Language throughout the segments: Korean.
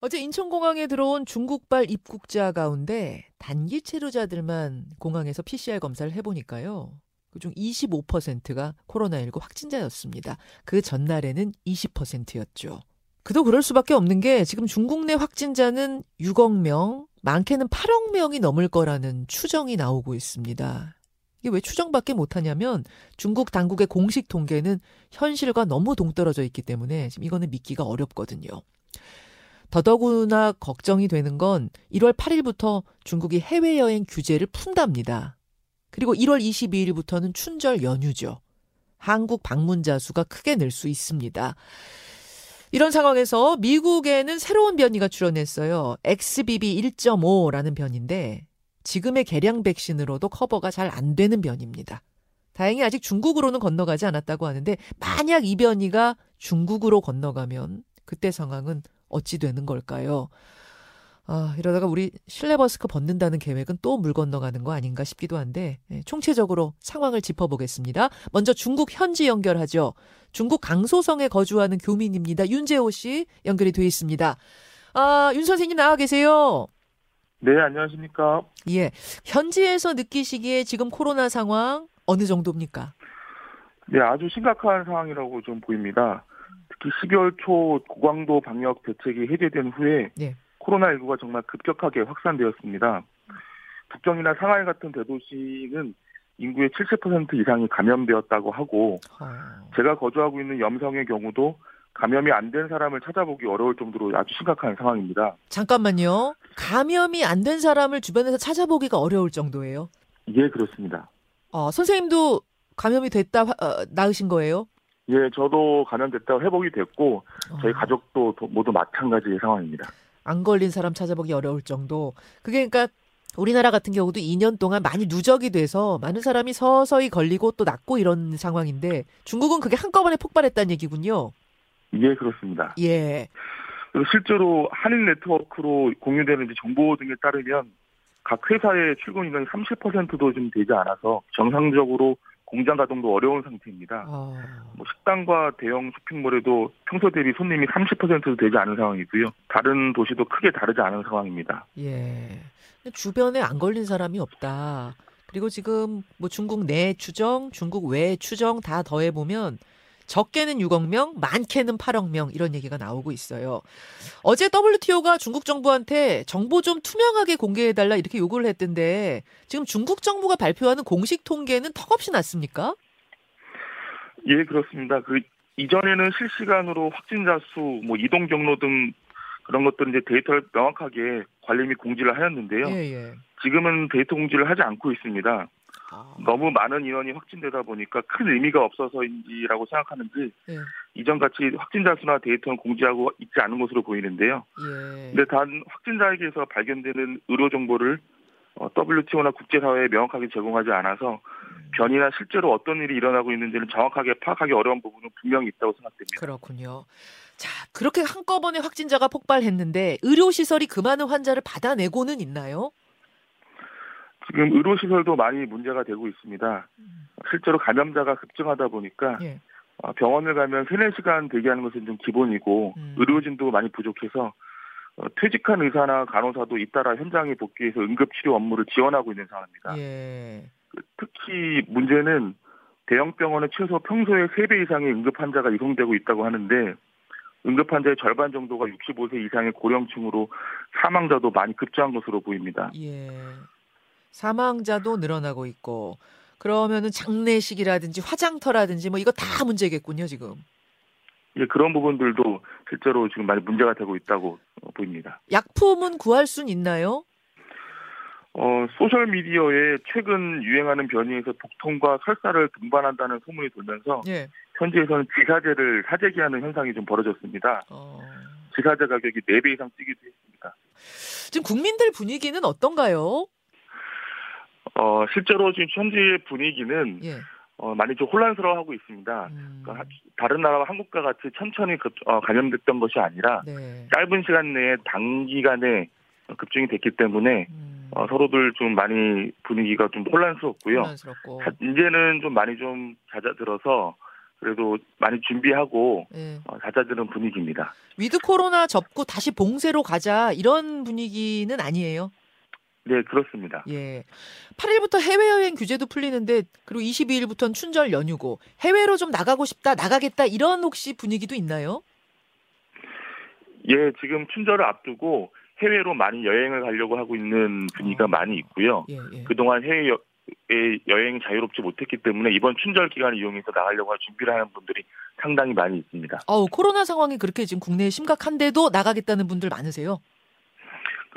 어제 인천공항에 들어온 중국발 입국자 가운데 단기 체류자들만 공항에서 PCR 검사를 해보니까요. 그중 25%가 코로나19 확진자였습니다. 그 전날에는 20%였죠. 그도 그럴 수밖에 없는 게 지금 중국 내 확진자는 6억 명, 많게는 8억 명이 넘을 거라는 추정이 나오고 있습니다. 이게 왜 추정밖에 못하냐면 중국 당국의 공식 통계는 현실과 너무 동떨어져 있기 때문에 지금 이거는 믿기가 어렵거든요. 더더구나 걱정이 되는 건 1월 8일부터 중국이 해외여행 규제를 푼답니다. 그리고 1월 22일부터는 춘절 연휴죠. 한국 방문자 수가 크게 늘 수 있습니다. 이런 상황에서 미국에는 새로운 변이가 출현했어요. XBB 1.5라는 변인데 지금의 개량 백신으로도 커버가 잘 안 되는 변입니다. 다행히 아직 중국으로는 건너가지 않았다고 하는데 만약 이 변이가 중국으로 건너가면 그때 상황은 어찌 되는 걸까요? 아, 이러다가 우리 실내 버스커 벗는다는 계획은 또 물 건너가는 거 아닌가 싶기도 한데 네, 총체적으로 상황을 짚어보겠습니다. 먼저 중국 현지 연결하죠. 중국 강소성에 거주하는 교민입니다. 윤재호 씨 연결이 돼 있습니다. 아, 윤 선생님 나와 계세요. 네, 안녕하십니까. 예. 현지에서 느끼시기에 지금 코로나 상황 어느 정도입니까? 네, 아주 심각한 상황이라고 좀 보입니다. 특히 12월 초 고강도 방역 대책이 해제된 후에 네. 코로나19가 정말 급격하게 확산되었습니다. 북경이나 상하이 같은 대도시는 인구의 70% 이상이 감염되었다고 하고 아. 제가 거주하고 있는 염성의 경우도 감염이 안 된 사람을 찾아보기 어려울 정도로 아주 심각한 상황입니다. 잠깐만요. 감염이 안 된 사람을 주변에서 찾아보기가 어려울 정도예요? 예, 그렇습니다. 어, 선생님도 감염이 됐다 어, 나으신 거예요? 예, 저도 감염됐다고 회복이 됐고 저희 어. 가족도 모두 마찬가지의 상황입니다. 안 걸린 사람 찾아보기 어려울 정도. 그게 그러니까 우리나라 같은 경우도 2년 동안 많이 누적이 돼서 많은 사람이 서서히 걸리고 또 낫고 이런 상황인데 중국은 그게 한꺼번에 폭발했다는 얘기군요. 예, 그렇습니다. 예. 그리고 실제로 한일 네트워크로 공유되는 정보 등에 따르면 각 회사의 출근 인원이 30%도 좀 되지 않아서 정상적으로 공장 가동도 어려운 상태입니다. 어. 뭐 식당과 대형 쇼핑몰에도 평소 대비 손님이 30%도 되지 않은 상황이고요. 다른 도시도 크게 다르지 않은 상황입니다. 예. 주변에 안 걸린 사람이 없다. 그리고 지금 뭐 중국 내 추정, 중국 외 추정 다 더해 보면 적게는 6억 명, 많게는 8억 명 이런 얘기가 나오고 있어요. 어제 WTO가 중국 정부한테 정보 좀 투명하게 공개해 달라 이렇게 요구를 했던데 지금 중국 정부가 발표하는 공식 통계는 턱없이 낮습니까? 예, 그렇습니다. 그 이전에는 실시간으로 확진자 수, 뭐 이동 경로 등 그런 것들 이제 데이터를 명확하게 관리 및 공지를 하였는데요. 예, 예. 지금은 데이터 공지를 하지 않고 있습니다. 아. 너무 많은 인원이 확진되다 보니까 큰 의미가 없어서인지라고 생각하는지 예. 이전같이 확진자 수나 데이터는 공지하고 있지 않은 것으로 보이는데요. 예. 근데 단 확진자에게서 발견되는 의료 정보를 어, WTO나 국제사회에 명확하게 제공하지 않아서 음. 변이나 실제로 어떤 일이 일어나고 있는지는 정확하게 파악하기 어려운 부분은 분명히 있다고 생각됩니다. 그렇군요. 자, 그렇게 한꺼번에 확진자가 폭발했는데 의료시설이 그 많은 환자를 받아내고는 있나요? 지금 의료시설도 많이 문제가 되고 있습니다. 실제로 감염자가 급증하다 보니까 예. 어, 병원을 가면 3, 4시간 대기하는 것은 좀 기본이고 음. 의료진도 많이 부족해서 어, 퇴직한 의사나 간호사도 잇따라 현장에 복귀해서 응급치료 업무를 지원하고 있는 상황입니다. 예. 그 특히 문제는 대형 병원에 최소 평소에 3배 이상의 응급 환자가 이송되고 있다고 하는데 응급 환자의 절반 정도가 65세 이상의 고령층으로 사망자도 많이 급증한 것으로 보입니다. 예. 사망자도 늘어나고 있고 그러면은 장례식이라든지 화장터라든지 뭐 이거 다 문제겠군요 지금. 예, 그런 부분들도 실제로 지금 많이 문제가 되고 있다고 보입니다. 약품은 구할 수는 있나요? 어, 소셜 미디어에 최근 유행하는 변이에서 독통과 설사를 동반한다는 소문이 돌면서 예. 현지에서는 지사제를 사재기하는 현상이 좀 벌어졌습니다. 어... 지사제 가격이 4배 이상 뛰기도 했습니다. 지금 국민들 분위기는 어떤가요? 어, 실제로 지금 현지의 분위기는 예. 어, 많이 좀 혼란스러워하고 있습니다. 음. 그러니까 다른 나라와 한국과 같이 천천히 급, 어, 감염됐던 것이 아니라 네. 짧은 시간 내에 단기간에 급증이 됐기 때문에 음. 어, 서로들 좀 많이 분위기가 좀 혼란스럽고요. 혼란스럽고. 이제는 좀 많이 좀 잦아들어서 그래도 많이 준비하고 네. 어, 잦아드는 분위기입니다. 위드 코로나 접고 다시 봉쇄로 가자 이런 분위기는 아니에요? 네, 그렇습니다. 예. 8일부터 해외여행 규제도 풀리는데 그리고 22일부터는 춘절 연휴고 해외로 좀 나가고 싶다, 나가겠다 이런 혹시 분위기도 있나요? 예, 지금 춘절을 앞두고 해외로 많이 여행을 가려고 하고 있는 분위기가 어. 많이 있고요. 예, 예. 그동안 해외 여, 여행 자유롭지 못했기 때문에 이번 춘절 기간을 이용해서 나가려고 준비를 하는 분들이 상당히 많이 있습니다. 어, 코로나 상황이 그렇게 지금 국내에 심각한데도 나가겠다는 분들 많으세요?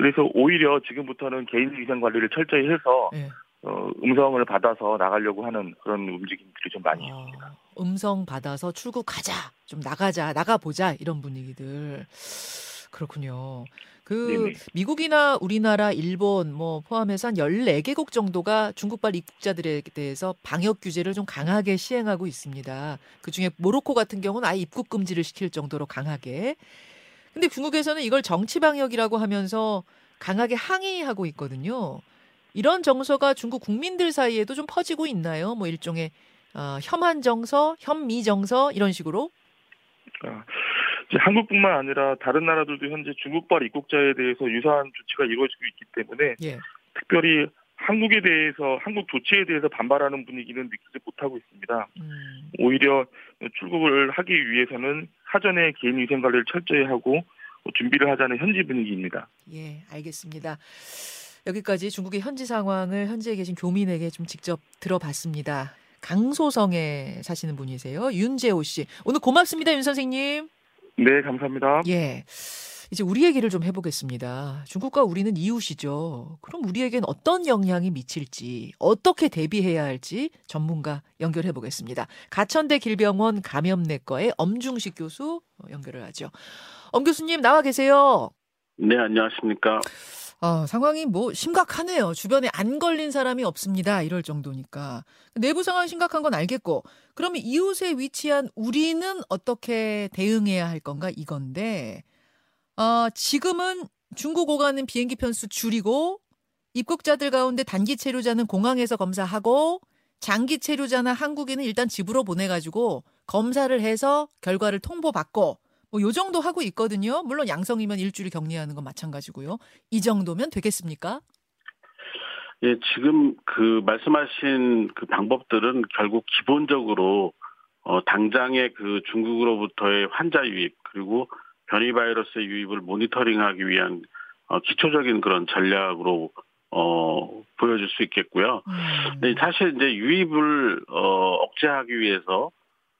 그래서 오히려 지금부터는 개인 위생 관리를 철저히 해서 네. 어, 음성을 받아서 나가려고 하는 그런 움직임들이 좀 많이 어, 있습니다. 음성 받아서 출국 가자, 좀 나가자, 나가보자 이런 분위기들. 그렇군요. 그 네네. 미국이나 우리나라, 일본 뭐 포함해서 한 14개국 정도가 중국발 입국자들에 대해서 방역 규제를 좀 강하게 시행하고 있습니다. 그중에 모로코 같은 경우는 아예 입국 금지를 시킬 정도로 강하게. 근데 중국에서는 이걸 정치 방역이라고 하면서 강하게 항의하고 있거든요. 이런 정서가 중국 국민들 사이에도 좀 퍼지고 있나요? 뭐 일종의 어, 혐한 정서, 현미 정서 이런 식으로? 아, 한국뿐만 아니라 다른 나라들도 현재 중국발 입국자에 대해서 유사한 조치가 이루어지고 있기 때문에 예. 특별히 한국에 대해서 한국 조치에 대해서 반발하는 분위기는 느끼지 못하고 있습니다. 음. 오히려 출국을 하기 위해서는 사전에 개인 위생 관리를 철저히 하고 준비를 하자는 현지 분위기입니다. 예, 알겠습니다. 여기까지 중국의 현지 상황을 현지에 계신 교민에게 좀 직접 들어봤습니다. 강소성에 사시는 분이세요. 윤재호 씨. 오늘 고맙습니다, 윤 선생님. 네, 감사합니다. 예. 이제 우리 얘기를 좀 해보겠습니다. 중국과 우리는 이웃이죠. 그럼 우리에겐 어떤 영향이 미칠지, 어떻게 대비해야 할지 전문가 연결해 보겠습니다. 가천대 길병원 감염내과의 엄중식 교수 연결을 하죠. 엄 교수님 나와 계세요. 네, 안녕하십니까. 어, 상황이 뭐 심각하네요. 주변에 안 걸린 사람이 없습니다. 이럴 정도니까. 내부 상황이 심각한 건 알겠고, 그러면 이웃에 위치한 우리는 어떻게 대응해야 할 건가 이건데, 어, 지금은 중국 오가는 비행기 편수 줄이고, 입국자들 가운데 단기 체류자는 공항에서 검사하고, 장기 체류자나 한국인은 일단 집으로 보내가지고 검사를 해서 결과를 통보받고, 뭐 요 정도 하고 있거든요. 물론 양성이면 일주일 격리하는 건 마찬가지고요. 이 정도면 되겠습니까? 예, 지금 그 말씀하신 그 방법들은 결국 기본적으로 어 당장의 그 중국으로부터의 환자 유입 그리고 변이 바이러스의 유입을 모니터링하기 위한 어 기초적인 그런 전략으로 어 보여줄 수 있겠고요. 음. 사실 이제 유입을 어 억제하기 위해서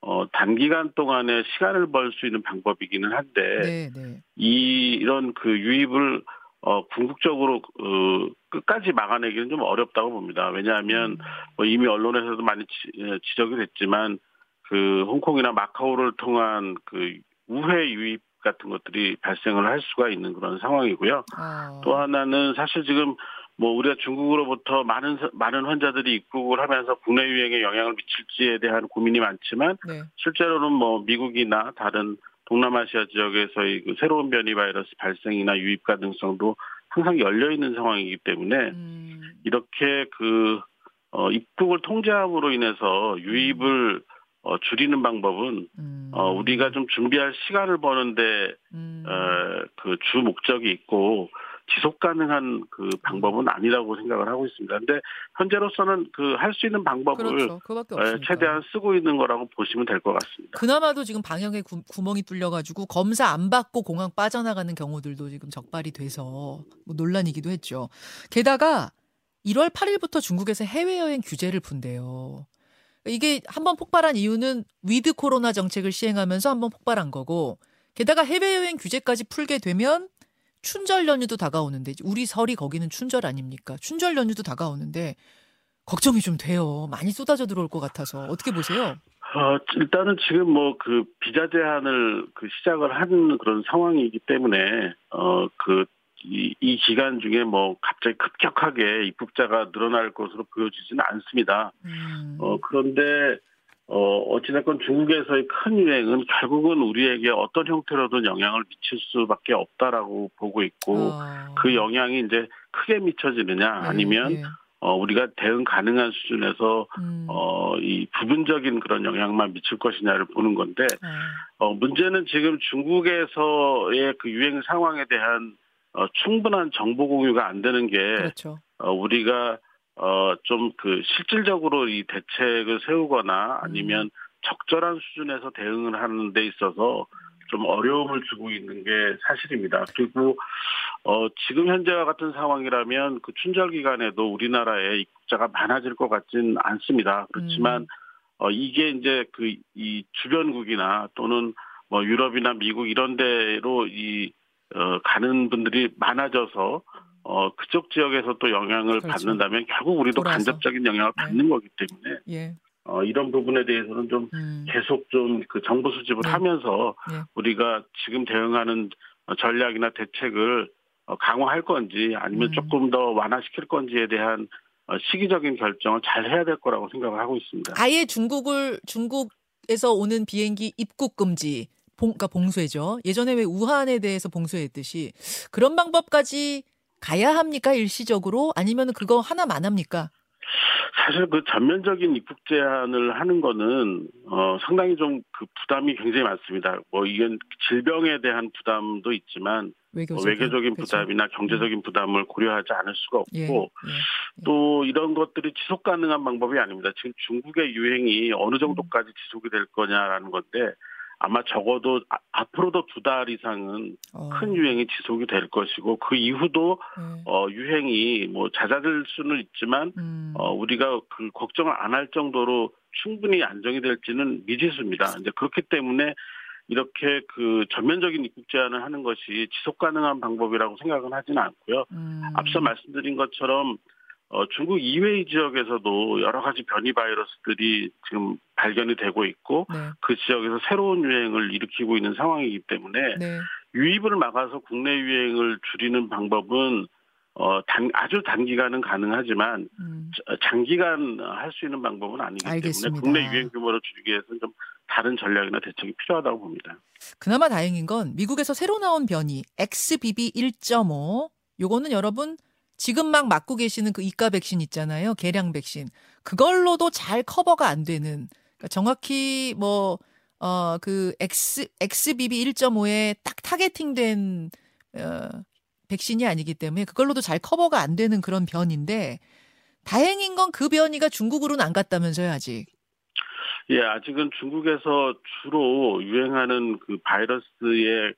어, 단기간 동안에 시간을 벌 수 있는 방법이기는 한데, 네, 네. 이, 이런 그 유입을, 어, 궁극적으로, 어, 끝까지 막아내기는 좀 어렵다고 봅니다. 왜냐하면, 음. 뭐 이미 언론에서도 많이 지, 어, 지적이 됐지만, 그, 홍콩이나 마카오를 통한 그, 우회 유입 같은 것들이 발생을 할 수가 있는 그런 상황이고요. 아. 또 하나는 사실 지금 뭐 우리가 중국으로부터 많은 많은 환자들이 입국을 하면서 국내 유행에 영향을 미칠지에 대한 고민이 많지만 네. 실제로는 뭐 미국이나 다른 동남아시아 지역에서의 그 새로운 변이 바이러스 발생이나 유입 가능성도 항상 열려 있는 상황이기 때문에 음. 이렇게 그 어, 입국을 통제함으로 인해서 유입을 어, 줄이는 방법은 음. 어, 우리가 좀 준비할 시간을 버는데 음. 어, 그주 목적이 있고 지속 가능한 그 방법은 아니라고 생각을 하고 있습니다. 근데 현재로서는 그 할 수 있는 방법을 그렇죠. 최대한 쓰고 있는 거라고 보시면 될 것 같습니다. 그나마도 지금 방역에 구, 멍이 뚫려가지고 검사 안 받고 공항 빠져나가는 경우들도 지금 적발이 돼서 뭐 논란이기도 했죠. 게다가 1월 8일부터 중국에서 해외여행 규제를 푼대요. 이게 한번 폭발한 이유는 위드 코로나 정책을 시행하면서 한번 폭발한 거고 게다가 해외여행 규제까지 풀게 되면 춘절 연휴도 다가오는데 우리 설이 거기는 춘절 아닙니까? 춘절 연휴도 다가오는데 걱정이 좀 돼요. 많이 쏟아져 들어올 것 같아서 어떻게 보세요? 어, 일단은 지금 뭐 그 비자 제한을 그 시작을 한 그런 상황이기 때문에 어 그 이, 이 기간 중에 뭐 갑자기 급격하게 입국자가 늘어날 것으로 보여지지는 않습니다. 음. 어 그런데 어, 어찌됐건 중국에서의 큰 유행은 결국은 우리에게 어떤 형태로든 영향을 미칠 수밖에 없다라고 보고 있고 어. 그 영향이 이제 크게 미쳐지느냐 네, 아니면 네, 네. 어, 우리가 대응 가능한 수준에서, 음. 어, 이 부분적인 그런 영향만 미칠 것이냐를 보는 건데, 아. 어, 문제는 지금 중국에서의 그 유행 상황에 대한 어, 충분한 정보 공유가 안 되는 게, 그렇죠. 어, 우리가 어, 좀 그 실질적으로 이 대책을 세우거나 아니면 음. 적절한 수준에서 대응을 하는 데 있어서 좀 어려움을 주고 있는 게 사실입니다. 그리고 어, 지금 현재와 같은 상황이라면 그 춘절 기간에도 우리나라에 입국자가 많아질 것 같진 않습니다. 그렇지만 음. 어, 이게 이제 그 이 주변국이나 또는 뭐 유럽이나 미국 이런 데로 이 어, 가는 분들이 많아져서 어, 그쪽 지역에서 또 영향을 그렇죠. 받는다면 결국 우리도 돌아서. 간접적인 영향을 네. 받는 네. 거기 때문에 예. 어, 이런 부분에 대해서는 좀 음. 계속 좀 그 정보 수집을 네. 하면서 네. 우리가 지금 대응하는 전략이나 대책을 어, 강화할 건지 아니면 음. 조금 더 완화시킬 건지에 대한 어, 시기적인 결정을 잘 해야 될 거라고 생각을 하고 있습니다. 아예 중국을 중국에서 오는 비행기 입국 금지, 봉, 그러니까 봉쇄죠. 예전에 왜 우한에 대해서 봉쇄했듯이 그런 방법까지 가야 합니까 일시적으로 아니면 그거 하나만 합니까? 사실 그 전면적인 입국 제한을 하는 거는 어 상당히 좀 그 부담이 굉장히 많습니다. 뭐 이건 질병에 대한 부담도 있지만 외교적인, 뭐 외교적인 그렇죠. 부담이나 경제적인 음. 부담을 고려하지 않을 수가 없고 예, 예, 예. 또 이런 것들이 지속 가능한 방법이 아닙니다. 지금 중국의 유행이 어느 정도까지 지속이 될 거냐라는 건데 아마 적어도 아, 앞으로도 두 달 이상은 어. 큰 유행이 지속이 될 것이고 그 이후도 네. 어, 유행이 뭐 잦아들 수는 있지만 음. 어, 우리가 그 걱정을 안 할 정도로 충분히 안정이 될지는 미지수입니다. 이제 그렇기 때문에 이렇게 그 전면적인 입국 제한을 하는 것이 지속 가능한 방법이라고 생각은 하지는 않고요. 음. 앞서 말씀드린 것처럼 어, 중국 이외의 지역에서도 여러 가지 변이 바이러스들이 지금 발견이 되고 있고 네. 그 지역에서 새로운 유행을 일으키고 있는 상황이기 때문에 네. 유입을 막아서 국내 유행을 줄이는 방법은 어, 단, 아주 단기간은 가능하지만 음. 장기간 할 수 있는 방법은 아니기 알겠습니다. 때문에 국내 유행 규모를 줄이기 위해서는 좀 다른 전략이나 대책이 필요하다고 봅니다. 그나마 다행인 건 미국에서 새로 나온 변이 XBB 1.5 요거는 여러분 지금 막 맞고 계시는 그 이가 백신 있잖아요. 개량 백신. 그걸로도 잘 커버가 안 되는. 그러니까 정확히 뭐, 어, 그 X, XBB 1.5에 딱 타겟팅된, 어, 백신이 아니기 때문에 그걸로도 잘 커버가 안 되는 그런 변인데 다행인 건 그 변이가 중국으로는 안 갔다면서요, 아직. 예, 아직은 중국에서 주로 유행하는 그 바이러스의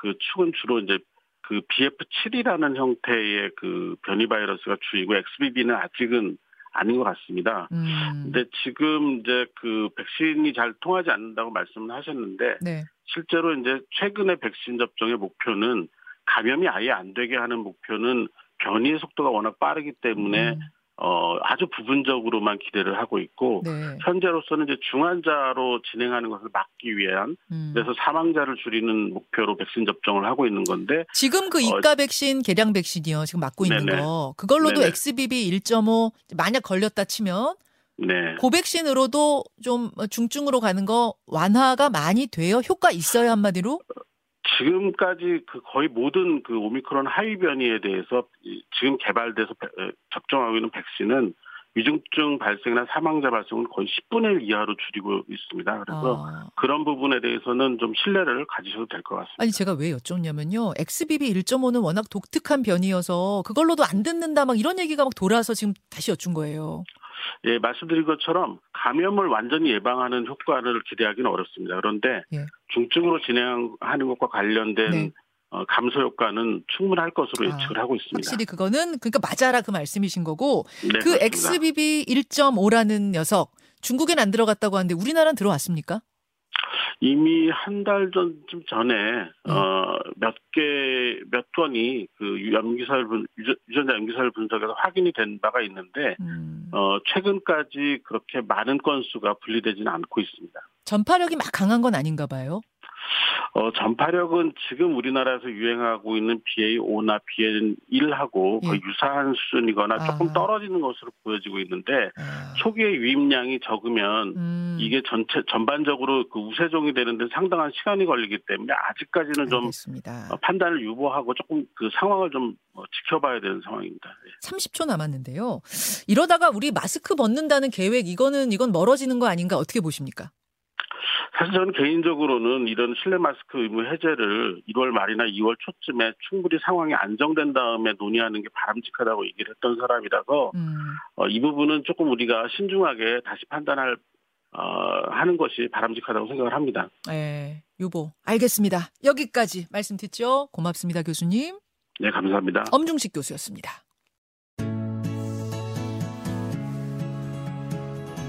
그 축은 주로 이제 그 BF7이라는 형태의 그 변이 바이러스가 주이고 XBB는 아직은 아닌 것 같습니다. 음. 근데 지금 이제 그 백신이 잘 통하지 않는다고 말씀을 하셨는데 네. 실제로 이제 최근에 백신 접종의 목표는 감염이 아예 안 되게 하는 목표는 변이의 속도가 워낙 빠르기 때문에 음. 어, 아주 부분적으로만 기대를 하고 있고 네. 현재로서는 이제 중환자로 진행하는 것을 막기 위한 음. 그래서 사망자를 줄이는 목표로 백신 접종을 하고 있는 건데 지금 그 어, 이가 어, 백신 개량 백신이요 지금 맞고 있는 네네. 거 그걸로도 네네. XBB 1.5 만약 걸렸다 치면 네. 고백신으로도 좀 중증으로 가는 거 완화가 많이 돼요? 효과 있어요 한마디로? 지금까지 그 거의 모든 그 오미크론 하위 변이에 대해서 지금 개발돼서 접종하고 있는 백신은 위중증 발생이나 사망자 발생은 거의 10분의 1 이하로 줄이고 있습니다. 그래서 아. 그런 부분에 대해서는 좀 신뢰를 가지셔도 될 것 같습니다. 아니 제가 왜 여쭙냐면요. XBB 1.5는 워낙 독특한 변이어서 그걸로도 안 듣는다 막 이런 얘기가 막 돌아서 지금 다시 여쭌 거예요. 예, 말씀드린 것처럼 감염을 완전히 예방하는 효과를 기대하기는 어렵습니다. 그런데 예. 중증으로 진행하는 것과 관련된 네. 어, 감소 효과는 충분할 것으로 아, 예측을 아, 하고 있습니다. 확실히 그거는 그러니까 맞아라 그 말씀이신 거고 네, 그 그렇습니다. XBB 1.5라는 녀석 중국엔 안 들어갔다고 하는데 우리나라는 들어왔습니까? 이미 한 달 전쯤 전에 음. 어몇 개몇 건이 그 염기설 분 유전자 염기설 분석에서 확인이 된 바가 있는데 음. 어 최근까지 그렇게 많은 건수가 분리되지는 않고 있습니다. 전파력이 막 강한 건 아닌가 봐요. 어, 전파력은 지금 우리나라에서 유행하고 있는 BA5나 BN1하고 예. 유사한 수준이거나 조금 아. 떨어지는 것으로 보여지고 있는데 아. 초기에 유입량이 적으면 음. 이게 전체 전반적으로 그 우세종이 되는데 상당한 시간이 걸리기 때문에 아직까지는 좀 알겠습니다. 어, 판단을 유보하고 조금 그 상황을 좀 어, 지켜봐야 되는 상황입니다. 30초 남았는데요. 이러다가 우리 마스크 벗는다는 계획 이거는 이건 멀어지는 거 아닌가 어떻게 보십니까? 사실 저는 개인적으로는 이런 실내 마스크 의무 해제를 1월 말이나 2월 초쯤에 충분히 상황이 안정된 다음에 논의하는 게 바람직하다고 얘기를 했던 사람이라서 음. 어, 이 부분은 조금 우리가 신중하게 다시 판단할 어, 하는 것이 바람직하다고 생각을 합니다. 네, 유보 알겠습니다. 여기까지 말씀 듣죠. 고맙습니다, 교수님. 네, 감사합니다. 엄중식 교수였습니다.